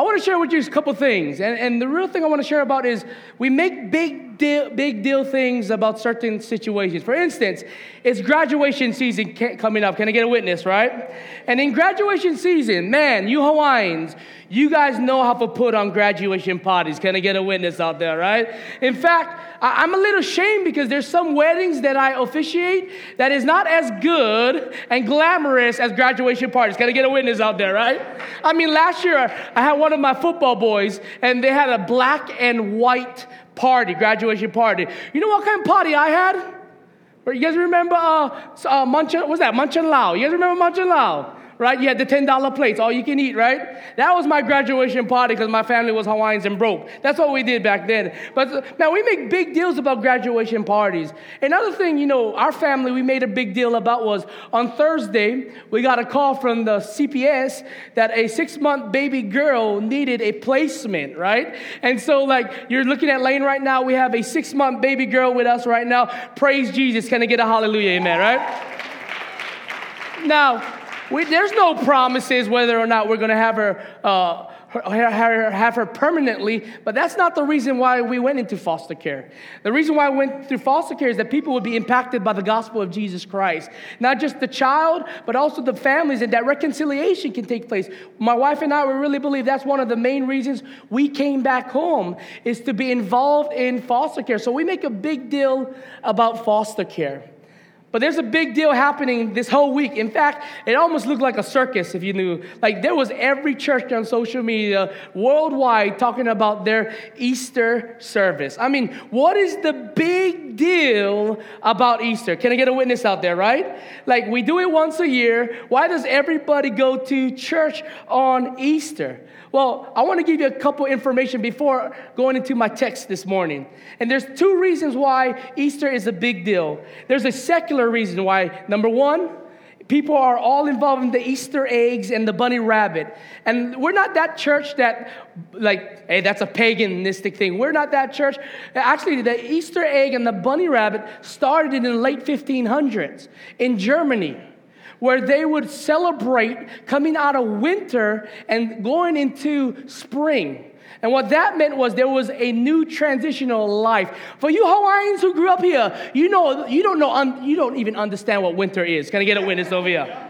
I want to share with you a couple things. And, and the real thing I want to share about is we make big deal, big deal things about certain situations. For instance, it's graduation season coming up. Can I get a witness, right? And in graduation season, man, you Hawaiians, you guys know how to put on graduation parties. Can I get a witness out there, right? In fact, I, I'm a little ashamed because there's some weddings that I officiate that is not as good and glamorous as graduation parties. Can I get a witness out there, right? I mean, last year I had one of my football boys and they had a black and white party, graduation party. You know what kind of party I had? You guys remember uh, uh, what's that? Munchin Lao. You guys remember Munchin Lao? Right? You had the $10 plates, all you can eat, right? That was my graduation party because my family was Hawaiians and broke. That's what we did back then. But now we make big deals about graduation parties. Another thing, you know, our family, we made a big deal about was on Thursday, we got a call from the CPS that a six month baby girl needed a placement, right? And so, like, you're looking at Lane right now, we have a six month baby girl with us right now. Praise Jesus. Can I get a hallelujah, amen, right? Now, we, there's no promises whether or not we're going to have her, uh, her, her, have her permanently, but that's not the reason why we went into foster care. The reason why I went through foster care is that people would be impacted by the gospel of Jesus Christ. Not just the child, but also the families, and that reconciliation can take place. My wife and I, we really believe that's one of the main reasons we came back home, is to be involved in foster care. So we make a big deal about foster care. But there's a big deal happening this whole week. In fact, it almost looked like a circus if you knew. Like there was every church on social media worldwide talking about their Easter service. I mean, what is the big deal about Easter? Can I get a witness out there, right? Like we do it once a year. Why does everybody go to church on Easter? Well, I want to give you a couple information before going into my text this morning. And there's two reasons why Easter is a big deal. There's a secular reason why. Number one, people are all involved in the Easter eggs and the bunny rabbit. And we're not that church that, like, hey, that's a paganistic thing. We're not that church. Actually, the Easter egg and the bunny rabbit started in the late 1500s in Germany where they would celebrate coming out of winter and going into spring. And what that meant was there was a new transitional life. For you Hawaiians who grew up here, you know you don't know you don't even understand what winter is. Can I get a witness over here?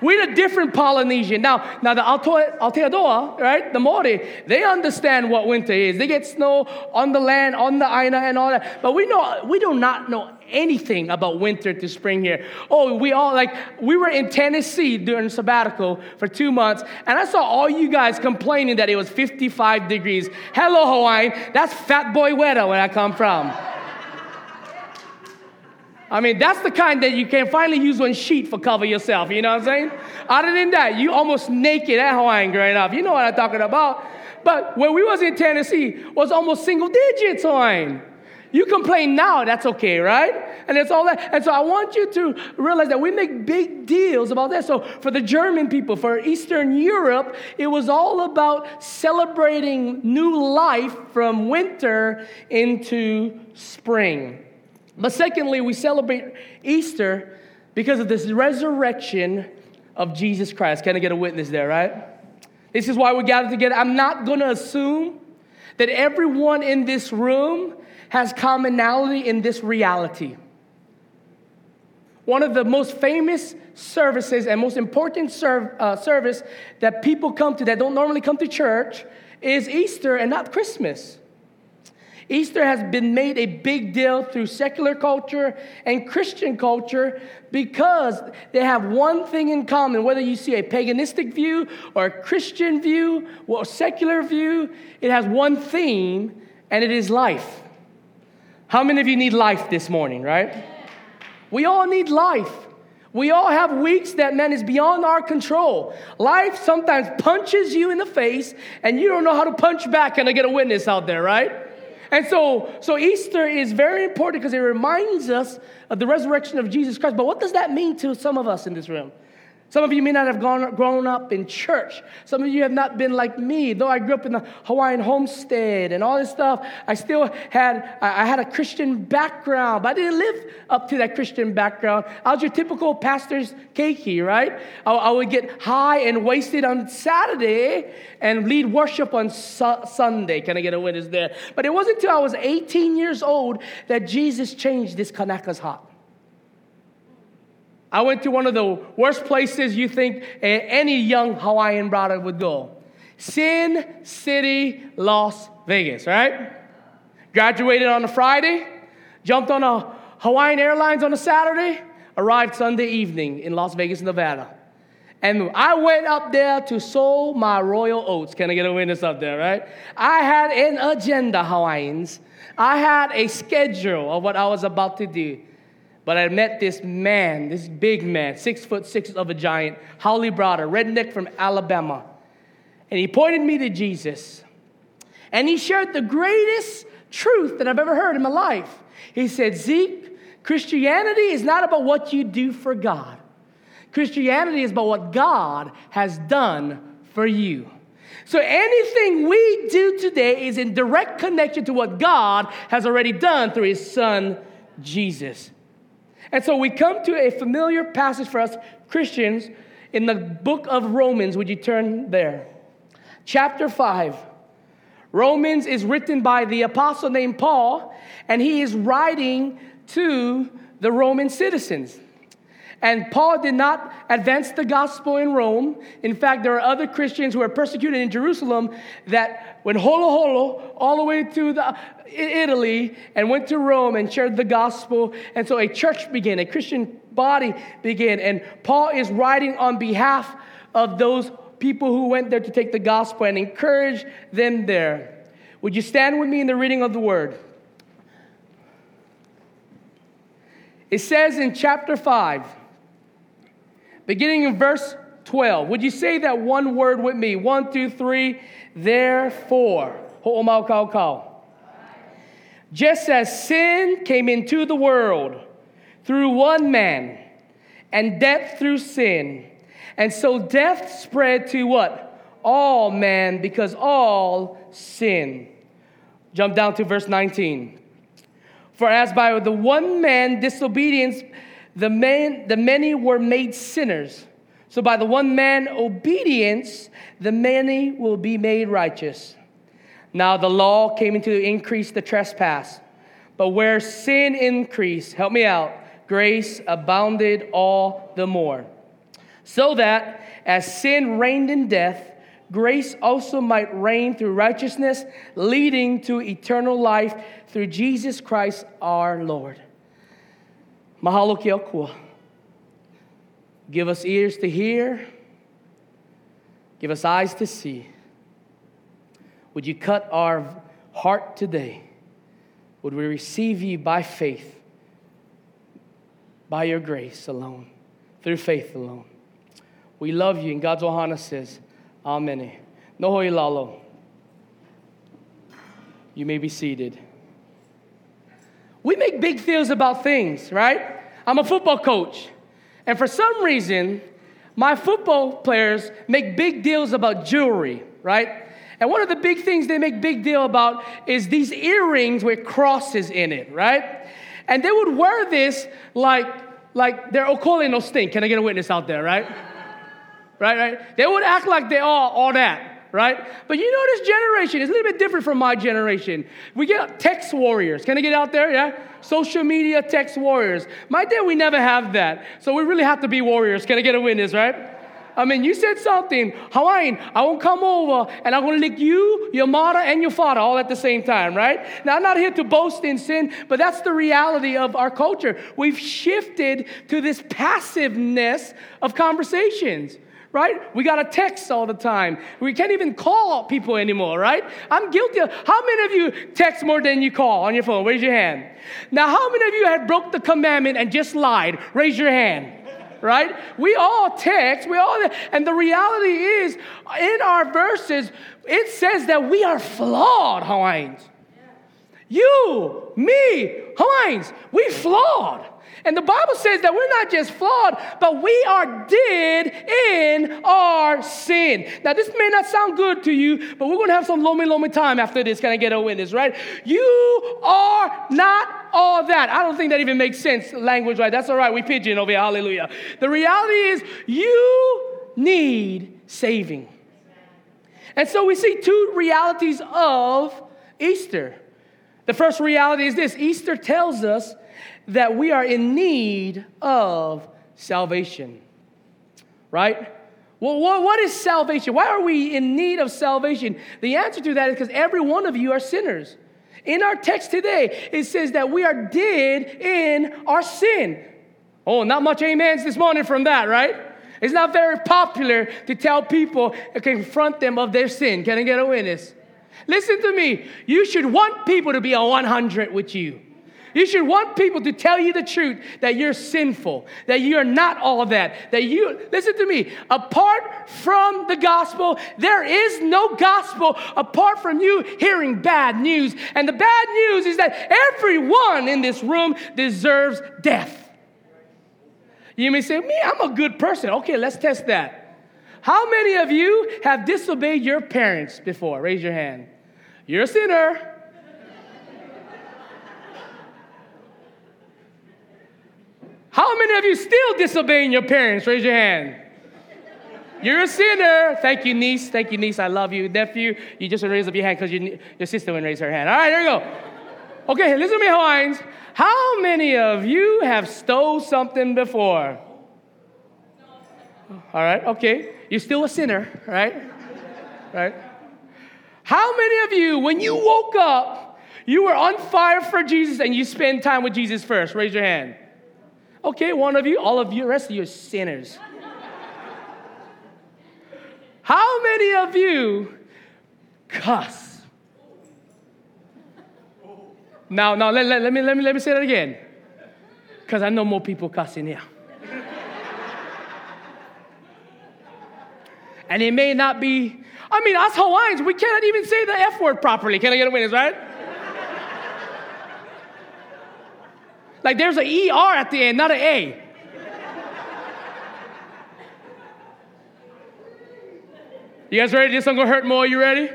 We're a different Polynesian. Now, now the Aotearoa, right, the Maori, they understand what winter is. They get snow on the land, on the aina, and all that. But we know we do not know anything about winter to spring here. Oh, we all like we were in Tennessee during sabbatical for two months, and I saw all you guys complaining that it was 55 degrees. Hello, Hawaiian. That's fat boy weather where I come from. I mean, that's the kind that you can finally use one sheet for cover yourself. You know what I'm saying? Other than that, you almost naked at Hawaiian growing up. You know what I'm talking about. But when we was in Tennessee, was almost single digits Hawaiian. You complain now, that's okay, right? And it's all that. And so I want you to realize that we make big deals about that. So for the German people, for Eastern Europe, it was all about celebrating new life from winter into spring. But secondly, we celebrate Easter because of this resurrection of Jesus Christ. Can I get a witness there, right? This is why we gather together. I'm not going to assume that everyone in this room has commonality in this reality. One of the most famous services and most important serv- uh, service that people come to that don't normally come to church is Easter and not Christmas. Easter has been made a big deal through secular culture and Christian culture because they have one thing in common. Whether you see a paganistic view or a Christian view or secular view, it has one theme, and it is life. How many of you need life this morning, right? We all need life. We all have weeks that, man, is beyond our control. Life sometimes punches you in the face and you don't know how to punch back. Can I get a witness out there, right? And so, so Easter is very important because it reminds us of the resurrection of Jesus Christ. But what does that mean to some of us in this room? Some of you may not have gone, grown up in church. Some of you have not been like me. Though I grew up in the Hawaiian homestead and all this stuff, I still had, I had a Christian background, but I didn't live up to that Christian background. I was your typical pastor's keiki, right? I, I would get high and wasted on Saturday and lead worship on su- Sunday. Can I get a witness there? But it wasn't until I was 18 years old that Jesus changed this Kanaka's heart. I went to one of the worst places you think any young Hawaiian brother would go Sin City, Las Vegas, right? Graduated on a Friday, jumped on a Hawaiian Airlines on a Saturday, arrived Sunday evening in Las Vegas, Nevada. And I went up there to sow my royal oats. Can I get a witness up there, right? I had an agenda, Hawaiians. I had a schedule of what I was about to do. But I met this man, this big man, six foot six of a giant, Haole Browder, redneck from Alabama. And he pointed me to Jesus. And he shared the greatest truth that I've ever heard in my life. He said, Zeke, Christianity is not about what you do for God. Christianity is about what God has done for you. So anything we do today is in direct connection to what God has already done through his son, Jesus. And so we come to a familiar passage for us Christians in the book of Romans. Would you turn there? Chapter 5. Romans is written by the apostle named Paul, and he is writing to the Roman citizens. And Paul did not advance the gospel in Rome. In fact, there are other Christians who were persecuted in Jerusalem that went holo holo all the way to the, Italy and went to Rome and shared the gospel. And so a church began, a Christian body began. And Paul is writing on behalf of those people who went there to take the gospel and encourage them there. Would you stand with me in the reading of the word? It says in chapter 5, beginning in verse 12. Would you say that one word with me? One, two, three. Therefore. Just as sin came into the world through one man, and death through sin, and so death spread to what? All men, because all sin. Jump down to verse 19. For as by the one man disobedience, the, man, the many were made sinners. So by the one man obedience, the many will be made righteous. Now the law came into increase the trespass. But where sin increased, help me out, grace abounded all the more. So that as sin reigned in death, grace also might reign through righteousness, leading to eternal life through Jesus Christ our Lord. Mahalo ke Akua. Give us ears to hear. Give us eyes to see. Would you cut our heart today? Would we receive you by faith, by your grace alone, through faith alone? We love you, and God's Ohana says, Amen. Nohoi lalo. You may be seated. We make big deals about things, right? I'm a football coach. And for some reason, my football players make big deals about jewelry, right? And one of the big things they make big deal about is these earrings with crosses in it, right? And they would wear this like like they're okole no stink. Can I get a witness out there, right? right, right? They would act like they are all that right? But you know, this generation is a little bit different from my generation. We get text warriors. Can I get out there? Yeah? Social media text warriors. My day, we never have that. So we really have to be warriors. Can I get a witness, right? I mean, you said something, Hawaiian, I won't come over and I'm to lick you, your mother, and your father all at the same time, right? Now, I'm not here to boast in sin, but that's the reality of our culture. We've shifted to this passiveness of conversations right? We got to text all the time. We can't even call people anymore, right? I'm guilty of. How many of you text more than you call on your phone? Raise your hand. Now, how many of you have broke the commandment and just lied? Raise your hand. Right? We all text, we all, and the reality is, in our verses, it says that we are flawed Hawaiians. You, me, Hawaiians, we flawed. And the Bible says that we're not just flawed, but we are dead in our sin. Now, this may not sound good to you, but we're going to have some lonely, lonely time after this. Can I get a witness, right? You are not all that. I don't think that even makes sense language, right? That's all right. We pidgin over here. Hallelujah. The reality is, you need saving. And so we see two realities of Easter. The first reality is this Easter tells us that we are in need of salvation, right? Well, what is salvation? Why are we in need of salvation? The answer to that is because every one of you are sinners. In our text today, it says that we are dead in our sin. Oh, not much amens this morning from that, right? It's not very popular to tell people confront them of their sin. Can I get a witness? Listen to me. You should want people to be a 100 with you. You should want people to tell you the truth that you're sinful, that you're not all that, that you, listen to me, apart from the gospel, there is no gospel apart from you hearing bad news. And the bad news is that everyone in this room deserves death. You may say, Me, I'm a good person. Okay, let's test that. How many of you have disobeyed your parents before? Raise your hand. You're a sinner. How many of you still disobeying your parents? Raise your hand. You're a sinner. Thank you, niece. Thank you, niece. I love you. Nephew, you just raise up your hand because your, your sister wouldn't raise her hand. All right, there you go. Okay, listen to me, Hawaiians. How many of you have stole something before? All right, okay. You're still a sinner, right? Right? How many of you, when you woke up, you were on fire for Jesus and you spend time with Jesus first? Raise your hand. Okay, one of you, all of you, rest of you are sinners. How many of you cuss? Now, now let, let, let, me, let, me, let me say that again. Because I know more people cussing here. and it may not be, I mean, us Hawaiians, we cannot even say the F word properly. Can I get a witness, right? Like there's an ER at the end, not an A. You guys ready? This one gonna hurt more. You ready?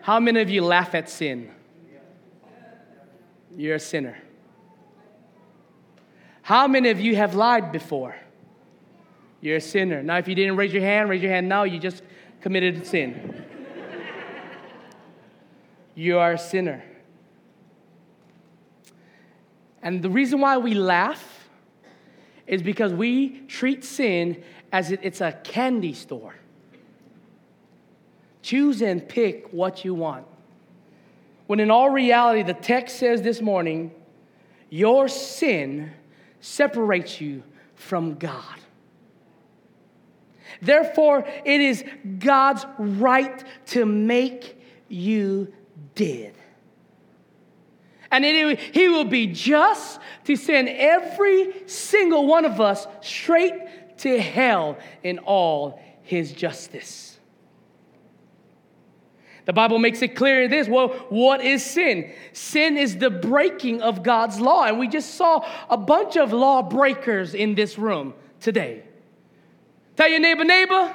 How many of you laugh at sin? You're a sinner. How many of you have lied before? You're a sinner. Now, if you didn't raise your hand, raise your hand now. You just committed sin. you are a sinner. And the reason why we laugh is because we treat sin as if it's a candy store. Choose and pick what you want. When in all reality, the text says this morning, your sin separates you from God. Therefore, it is God's right to make you dead. And it, he will be just to send every single one of us straight to hell in all his justice. The Bible makes it clear in this. Well, what is sin? Sin is the breaking of God's law. And we just saw a bunch of law breakers in this room today. Tell your neighbor, neighbor,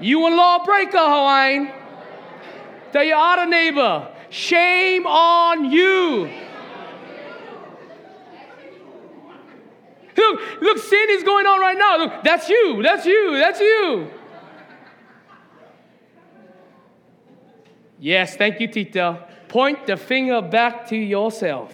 you a lawbreaker, Hawaiian. Tell your other neighbor, Shame on you. Look, look, sin is going on right now. Look, that's you, that's you, that's you. Yes, thank you, Tita. Point the finger back to yourself.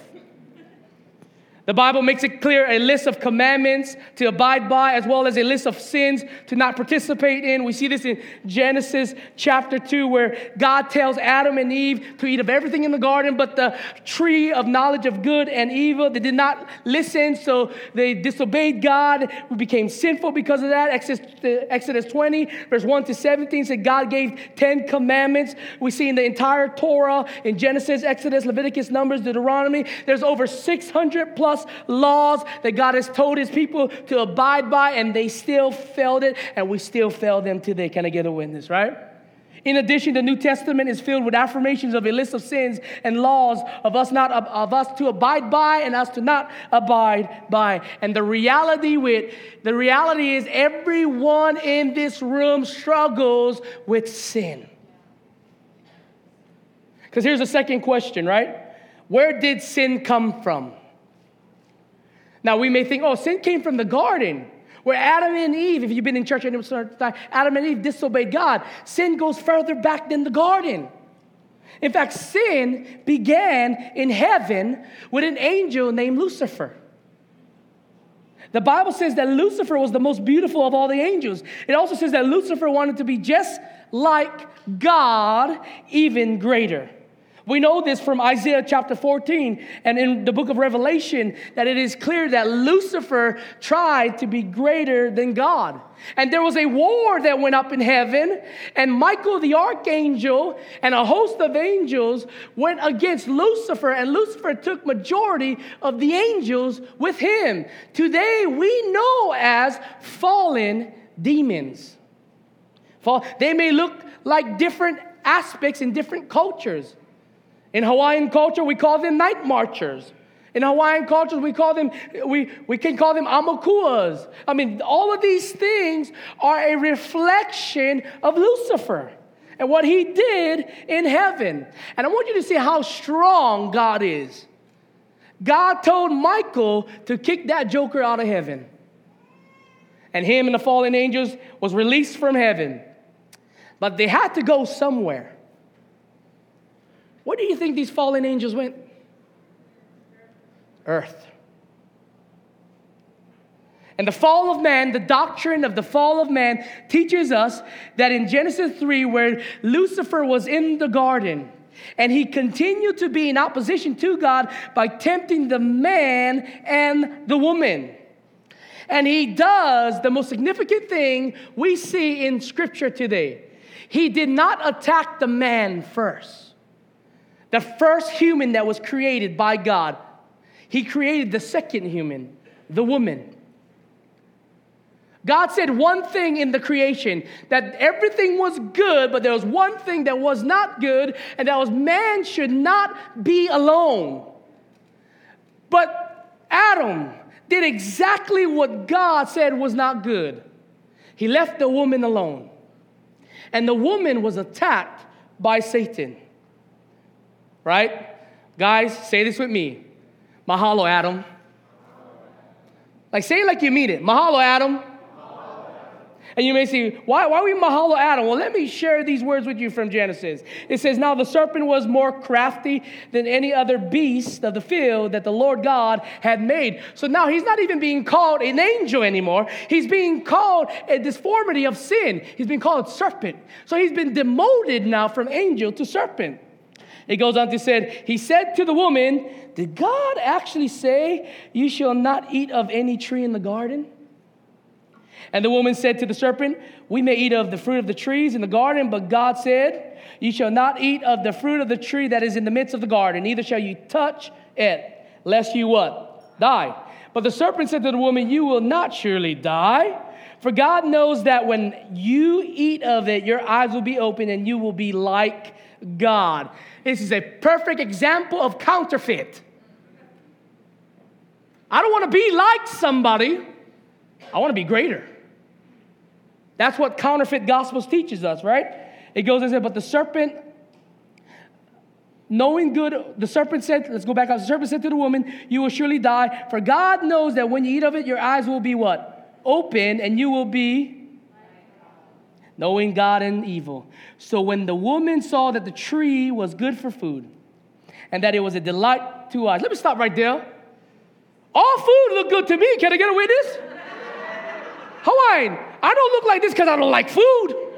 The Bible makes it clear a list of commandments to abide by, as well as a list of sins to not participate in. We see this in Genesis chapter 2, where God tells Adam and Eve to eat of everything in the garden but the tree of knowledge of good and evil. They did not listen, so they disobeyed God. We became sinful because of that. Exodus, uh, Exodus 20, verse 1 to 17 said God gave 10 commandments. We see in the entire Torah, in Genesis, Exodus, Leviticus, Numbers, Deuteronomy, there's over 600 plus plus laws that God has told his people to abide by, and they still failed it, and we still fail them today. Can I get a witness, right? In addition, the New Testament is filled with affirmations of a list of sins and laws of us not of us to abide by and us to not abide by. And the reality with the reality is everyone in this room struggles with sin. Because here's the second question, right? Where did sin come from? Now we may think, oh, sin came from the garden. Where Adam and Eve, if you've been in church time, Adam and Eve disobeyed God. Sin goes further back than the garden. In fact, sin began in heaven with an angel named Lucifer. The Bible says that Lucifer was the most beautiful of all the angels. It also says that Lucifer wanted to be just like God, even greater. We know this from Isaiah chapter 14 and in the book of Revelation that it is clear that Lucifer tried to be greater than God. And there was a war that went up in heaven, and Michael the archangel and a host of angels went against Lucifer, and Lucifer took majority of the angels with him. Today we know as fallen demons. They may look like different aspects in different cultures. In Hawaiian culture, we call them night marchers. In Hawaiian cultures, we call them, we, we can call them aumakuas. I mean, all of these things are a reflection of Lucifer and what he did in heaven. And I want you to see how strong God is. God told Michael to kick that joker out of heaven. And him and the fallen angels was released from heaven. But they had to go somewhere. Where do you think these fallen angels went? Earth. And the fall of man, the doctrine of the fall of man, teaches us that in Genesis 3, where Lucifer was in the garden, and he continued to be in opposition to God by tempting the man and the woman. And he does the most significant thing we see in Scripture today. He did not attack the man first the first human that was created by God. He created the second human, the woman. God said one thing in the creation that everything was good, but there was one thing that was not good, and that was man should not be alone. But Adam did exactly what God said was not good. He left the woman alone. And the woman was attacked by Satan right? Guys, say this with me. Mahalo, Adam. Like, say it like you mean it. Mahalo, Adam. And you may say, why, why we mahalo Adam? Well, let me share these words with you from Genesis. It says, Now the serpent was more crafty than any other beast of the field that the Lord God had made. So now he's not even being called an angel anymore. He's being called a disformity of sin. He's being called serpent. So he's been demoted now from angel to serpent. It goes on to say, He said to the woman, Did God actually say, You shall not eat of any tree in the garden? And the woman said to the serpent, We may eat of the fruit of the trees in the garden, but God said, You shall not eat of the fruit of the tree that is in the midst of the garden, neither shall you touch it, lest you what? Die. But the serpent said to the woman, You will not surely die. For God knows that when you eat of it, your eyes will be open and you will be like God. This is a perfect example of counterfeit. I don't want to be like somebody, I want to be greater. That's what counterfeit gospels teaches us, right? It goes and says, but the serpent, knowing good, the serpent said, let's go back up. The serpent said to the woman, You will surely die, for God knows that when you eat of it, your eyes will be what? Open, and you will be knowing God and evil. So when the woman saw that the tree was good for food and that it was a delight to eyes, let me stop right there. All food look good to me. Can I get a witness? Hawaiian, I don't look like this because I don't like food.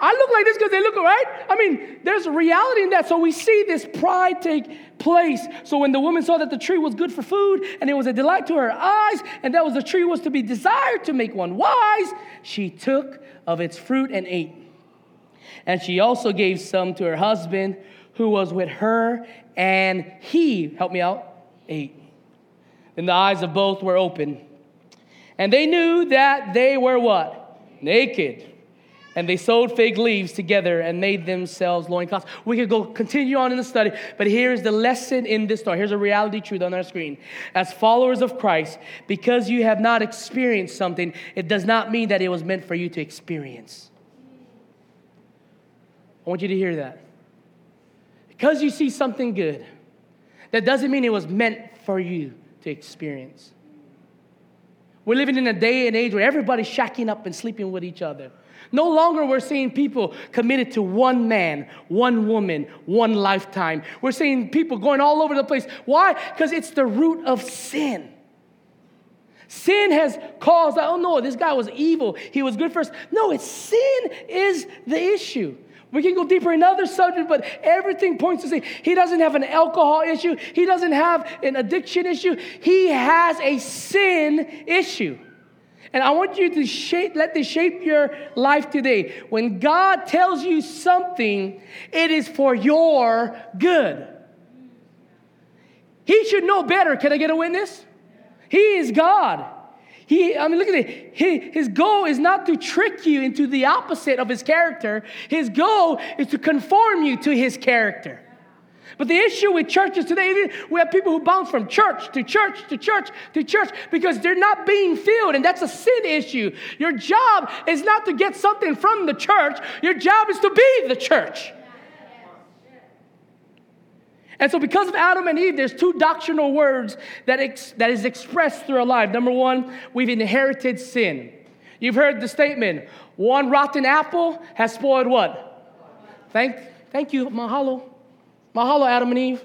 I look like this because they look right. I mean, there's a reality in that. So we see this pride take place. So when the woman saw that the tree was good for food and it was a delight to her eyes, and that was the tree was to be desired to make one wise, she took of its fruit and ate. And she also gave some to her husband who was with her, and he, help me out, ate. And the eyes of both were open. And they knew that they were what? Naked. And they sewed fig leaves together and made themselves loincloths. We could go continue on in the study, but here's the lesson in this story. Here's a reality truth on our screen. As followers of Christ, because you have not experienced something, it does not mean that it was meant for you to experience. I want you to hear that. Because you see something good, that doesn't mean it was meant for you to experience. We're living in a day and age where everybody's shacking up and sleeping with each other. No longer we're seeing people committed to one man, one woman, one lifetime. We're seeing people going all over the place. Why? Because it's the root of sin. Sin has caused, oh no, this guy was evil. He was good first. No, it's sin is the issue. We can go deeper in other subjects, but everything points to say he doesn't have an alcohol issue. He doesn't have an addiction issue. He has a sin issue. And I want you to shape, let this shape your life today. When God tells you something, it is for your good. He should know better. Can I get a witness? He is God. He, I mean, look at it. He, his goal is not to trick you into the opposite of his character. His goal is to conform you to his character. But the issue with churches today, we have people who bounce from church to church to church to church because they're not being filled, and that's a sin issue. Your job is not to get something from the church, your job is to be the church. And so, because of Adam and Eve, there's two doctrinal words that, ex- that is expressed through our life. Number one, we've inherited sin. You've heard the statement one rotten apple has spoiled what? Thank, thank you, Mahalo. Mahalo, Adam and Eve.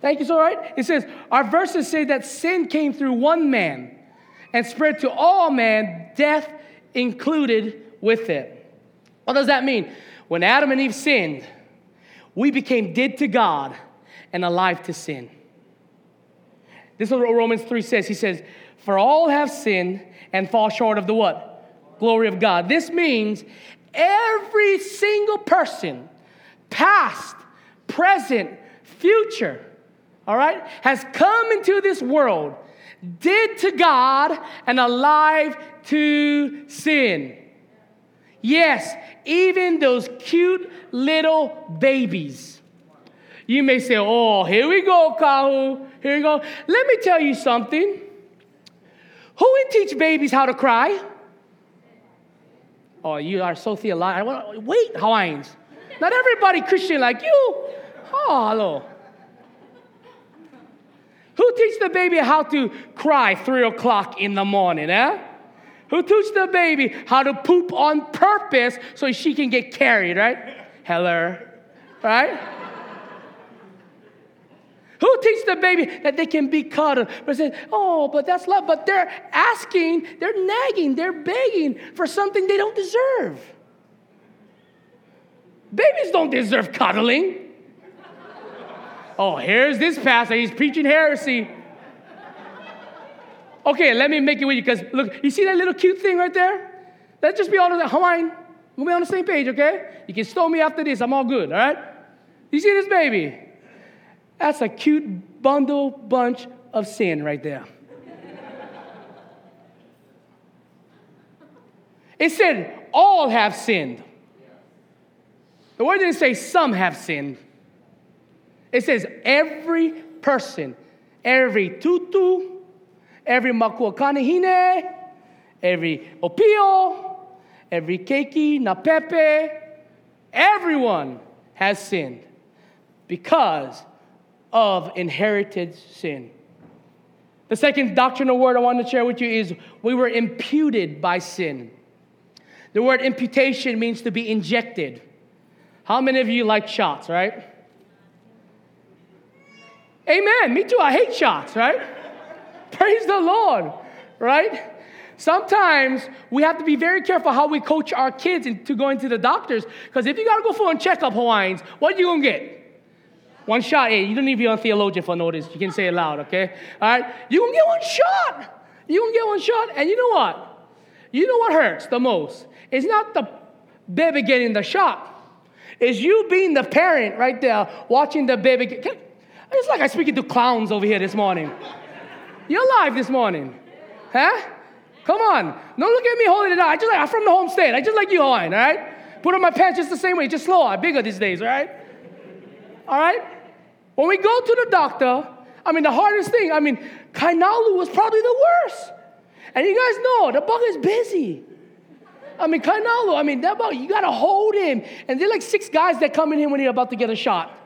Thank you, so right? It says, our verses say that sin came through one man and spread to all men, death included with it. What does that mean? When Adam and Eve sinned, we became dead to God and alive to sin. This is what Romans 3 says. He says, For all have sinned and fall short of the what? Glory of God. This means every single person, past, present, future, all right, has come into this world dead to God and alive to sin. Yes, even those cute little babies. You may say, oh, here we go, Kahu. Here we go. Let me tell you something. Who would teach babies how to cry? Oh, you are so theological. Wait, Hawaiians. Not everybody Christian like you. Oh, hello. Who teach the baby how to cry three o'clock in the morning, eh? Who teach the baby how to poop on purpose so she can get carried, right? Heller, right? Who teach the baby that they can be cuddled? But say, oh, but that's love. But they're asking, they're nagging, they're begging for something they don't deserve. Babies don't deserve cuddling. Oh, here's this pastor. He's preaching heresy. Okay, let me make it with you because look, you see that little cute thing right there? Let's just be on the Hawaiian. We'll be on the same page, okay? You can stole me after this. I'm all good, all right? You see this baby? That's a cute bundle bunch of sin right there. it said, all have sinned. The word didn't say some have sinned. It says every person, every tutu, every makuakanehine, every opio, every keiki, napepe, everyone has sinned because of inherited sin. The second doctrinal word I want to share with you is we were imputed by sin. The word imputation means to be injected. How many of you like shots, right? Amen. Me too. I hate shots, right? Praise the Lord, right? Sometimes we have to be very careful how we coach our kids into going to the doctors because if you got to go for a checkup, Hawaiians, what are you going to get? One shot. Hey, you don't need to be a theologian for notice. You can say it loud, okay? All right? You to get one shot. You to get one shot. And you know what? You know what hurts the most? It's not the baby getting the shot. It's you being the parent right there watching the baby get, it's like I'm speaking to clowns over here this morning. You're alive this morning. Huh? Come on. Don't look at me holding it out. I just like, I'm from the home state. I just like you, Hawaiian, all right? Put on my pants just the same way, just slower, bigger these days, all right? All right? When we go to the doctor, I mean, the hardest thing, I mean, Kainalu was probably the worst. And you guys know, the bug is busy. I mean, Kainalu, I mean, that bug, you gotta hold him. And there are like six guys that come in here when you're about to get a shot.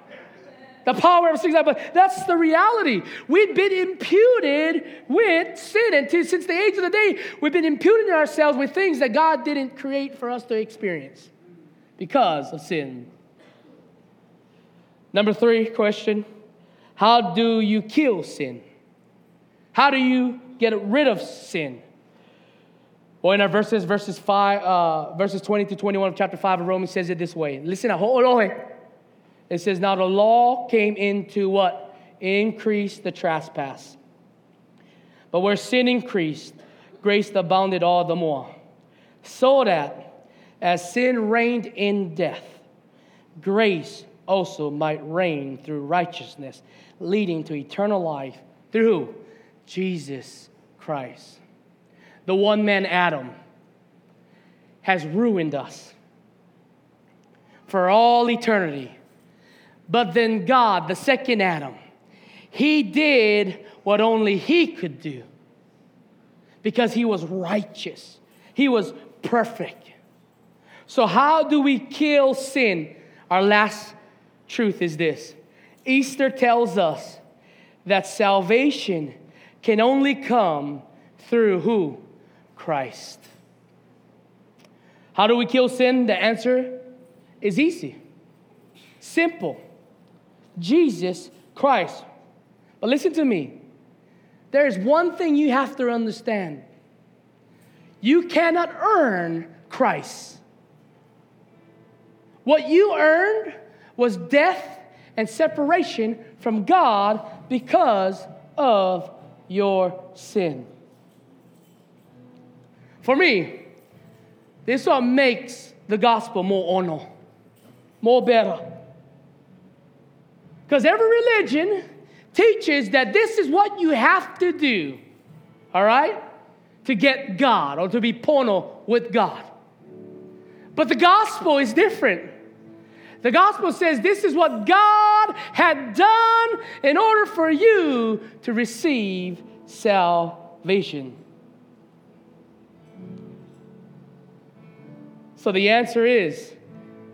The power of six, but that's the reality. We've been imputed with sin. And to, since the age of the day, we've been imputing ourselves with things that God didn't create for us to experience because of sin. Number three question How do you kill sin? How do you get rid of sin? Well, in our verses, verses five, uh, verses 20 to 21 of chapter 5 of Romans says it this way. Listen, hold on. It says, Now the law came in to what? Increase the trespass. But where sin increased, grace abounded all the more. So that as sin reigned in death, grace also might reign through righteousness, leading to eternal life through? Jesus Christ. The one man Adam has ruined us for all eternity. But then God, the second Adam, he did what only he could do because he was righteous, he was perfect. So, how do we kill sin? Our last truth is this Easter tells us that salvation can only come through who? Christ. How do we kill sin? The answer is easy, simple. Jesus Christ. But listen to me. There is one thing you have to understand you cannot earn Christ. What you earned was death and separation from God because of your sin. For me, this is what makes the gospel more honor, more better. Because every religion teaches that this is what you have to do, all right, to get God or to be pono with God. But the gospel is different. The gospel says this is what God had done in order for you to receive salvation. So the answer is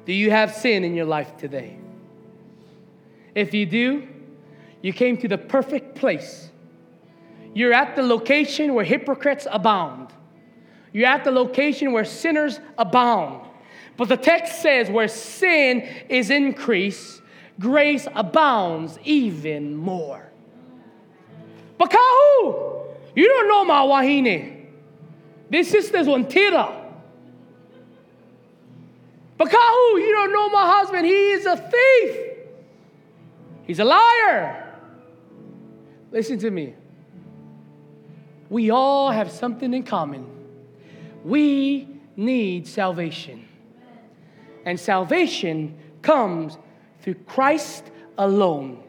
do you have sin in your life today? If you do, you came to the perfect place. You're at the location where hypocrites abound. You're at the location where sinners abound. But the text says where sin is increased, grace abounds even more. Bakahu! You don't know my wahine. This sister's one tira. Bakahu! You don't know my husband. He is a thief. He's a liar. Listen to me. We all have something in common. We need salvation. And salvation comes through Christ alone.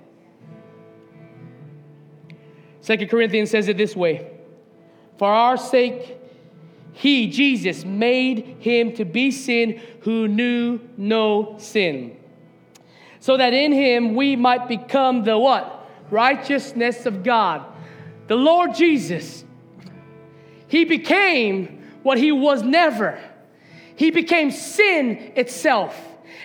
Second Corinthians says it this way For our sake, he, Jesus, made him to be sin who knew no sin so that in him we might become the what? Righteousness of God. The Lord Jesus, he became what he was never. He became sin itself.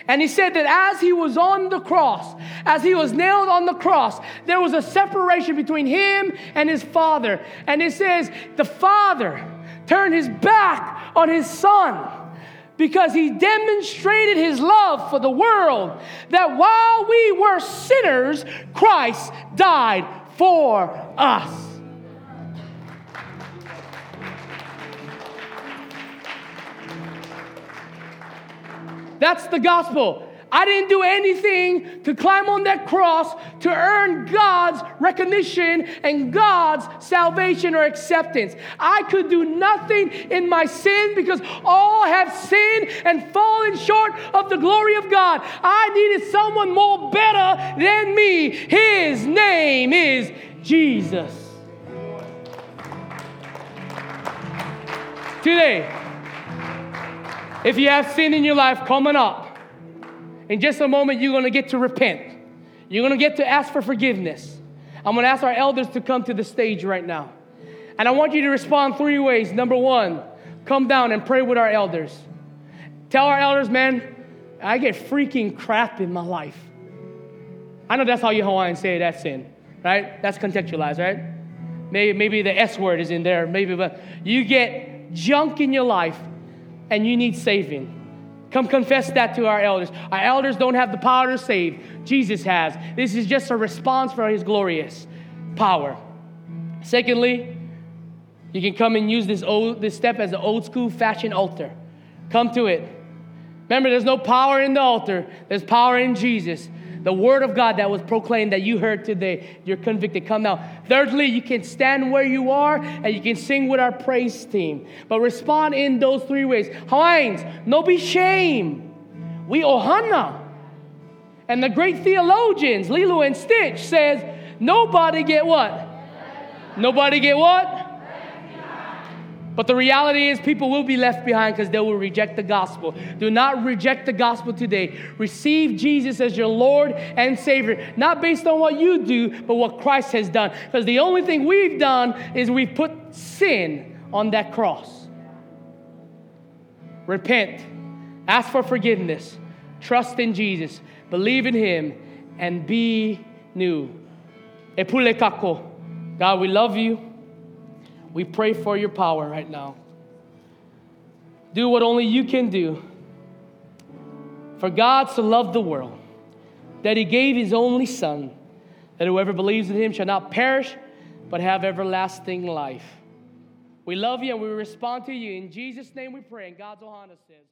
And he said that as he was on the cross, as he was nailed on the cross, there was a separation between him and his father. And it says, the father turned his back on his son because he demonstrated his love for the world that while we were sinners, Christ died for us. That's the gospel. I didn't do anything to climb on that cross to earn God's recognition and God's salvation or acceptance. I could do nothing in my sin because all have sinned and fallen short of the glory of God. I needed someone more better than me. His name is Jesus. Today, If you have sin in your life coming up, in just a moment, you're going to get to repent. You're going to get to ask for forgiveness. I'm going to ask our elders to come to the stage right now. And I want you to respond three ways. Number one, come down and pray with our elders. Tell our elders, man, I get freaking crap in my life. I know that's how you Hawaiians say that's sin, right? That's contextualized, right? Maybe, maybe the S word is in there, maybe, but you get junk in your life and you need saving. Come confess that to our elders. Our elders don't have the power to save, Jesus has. This is just a response for his glorious power. Secondly, you can come and use this, old, this step as an old school fashion altar. Come to it. Remember, there's no power in the altar, there's power in Jesus. The word of God that was proclaimed that you heard today, you're convicted. Come now. Thirdly, you can stand where you are and you can sing with our praise team. But respond in those three ways. Hawaiians, no be shame. We ohana. And the great theologians, Lilo and Stitch, says, nobody get what? Nobody get what? But the reality is, people will be left behind because they will reject the gospel. Do not reject the gospel today. Receive Jesus as your Lord and Savior, not based on what you do, but what Christ has done. Because the only thing we've done is we've put sin on that cross. Repent, ask for forgiveness, trust in Jesus, believe in Him, and be new. Epulekako. God, we love you. We pray for your power right now. Do what only you can do. For God so loved the world that he gave his only Son, that whoever believes in him shall not perish, but have everlasting life. We love you and we respond to you. In Jesus' name we pray. And God's Ohana says,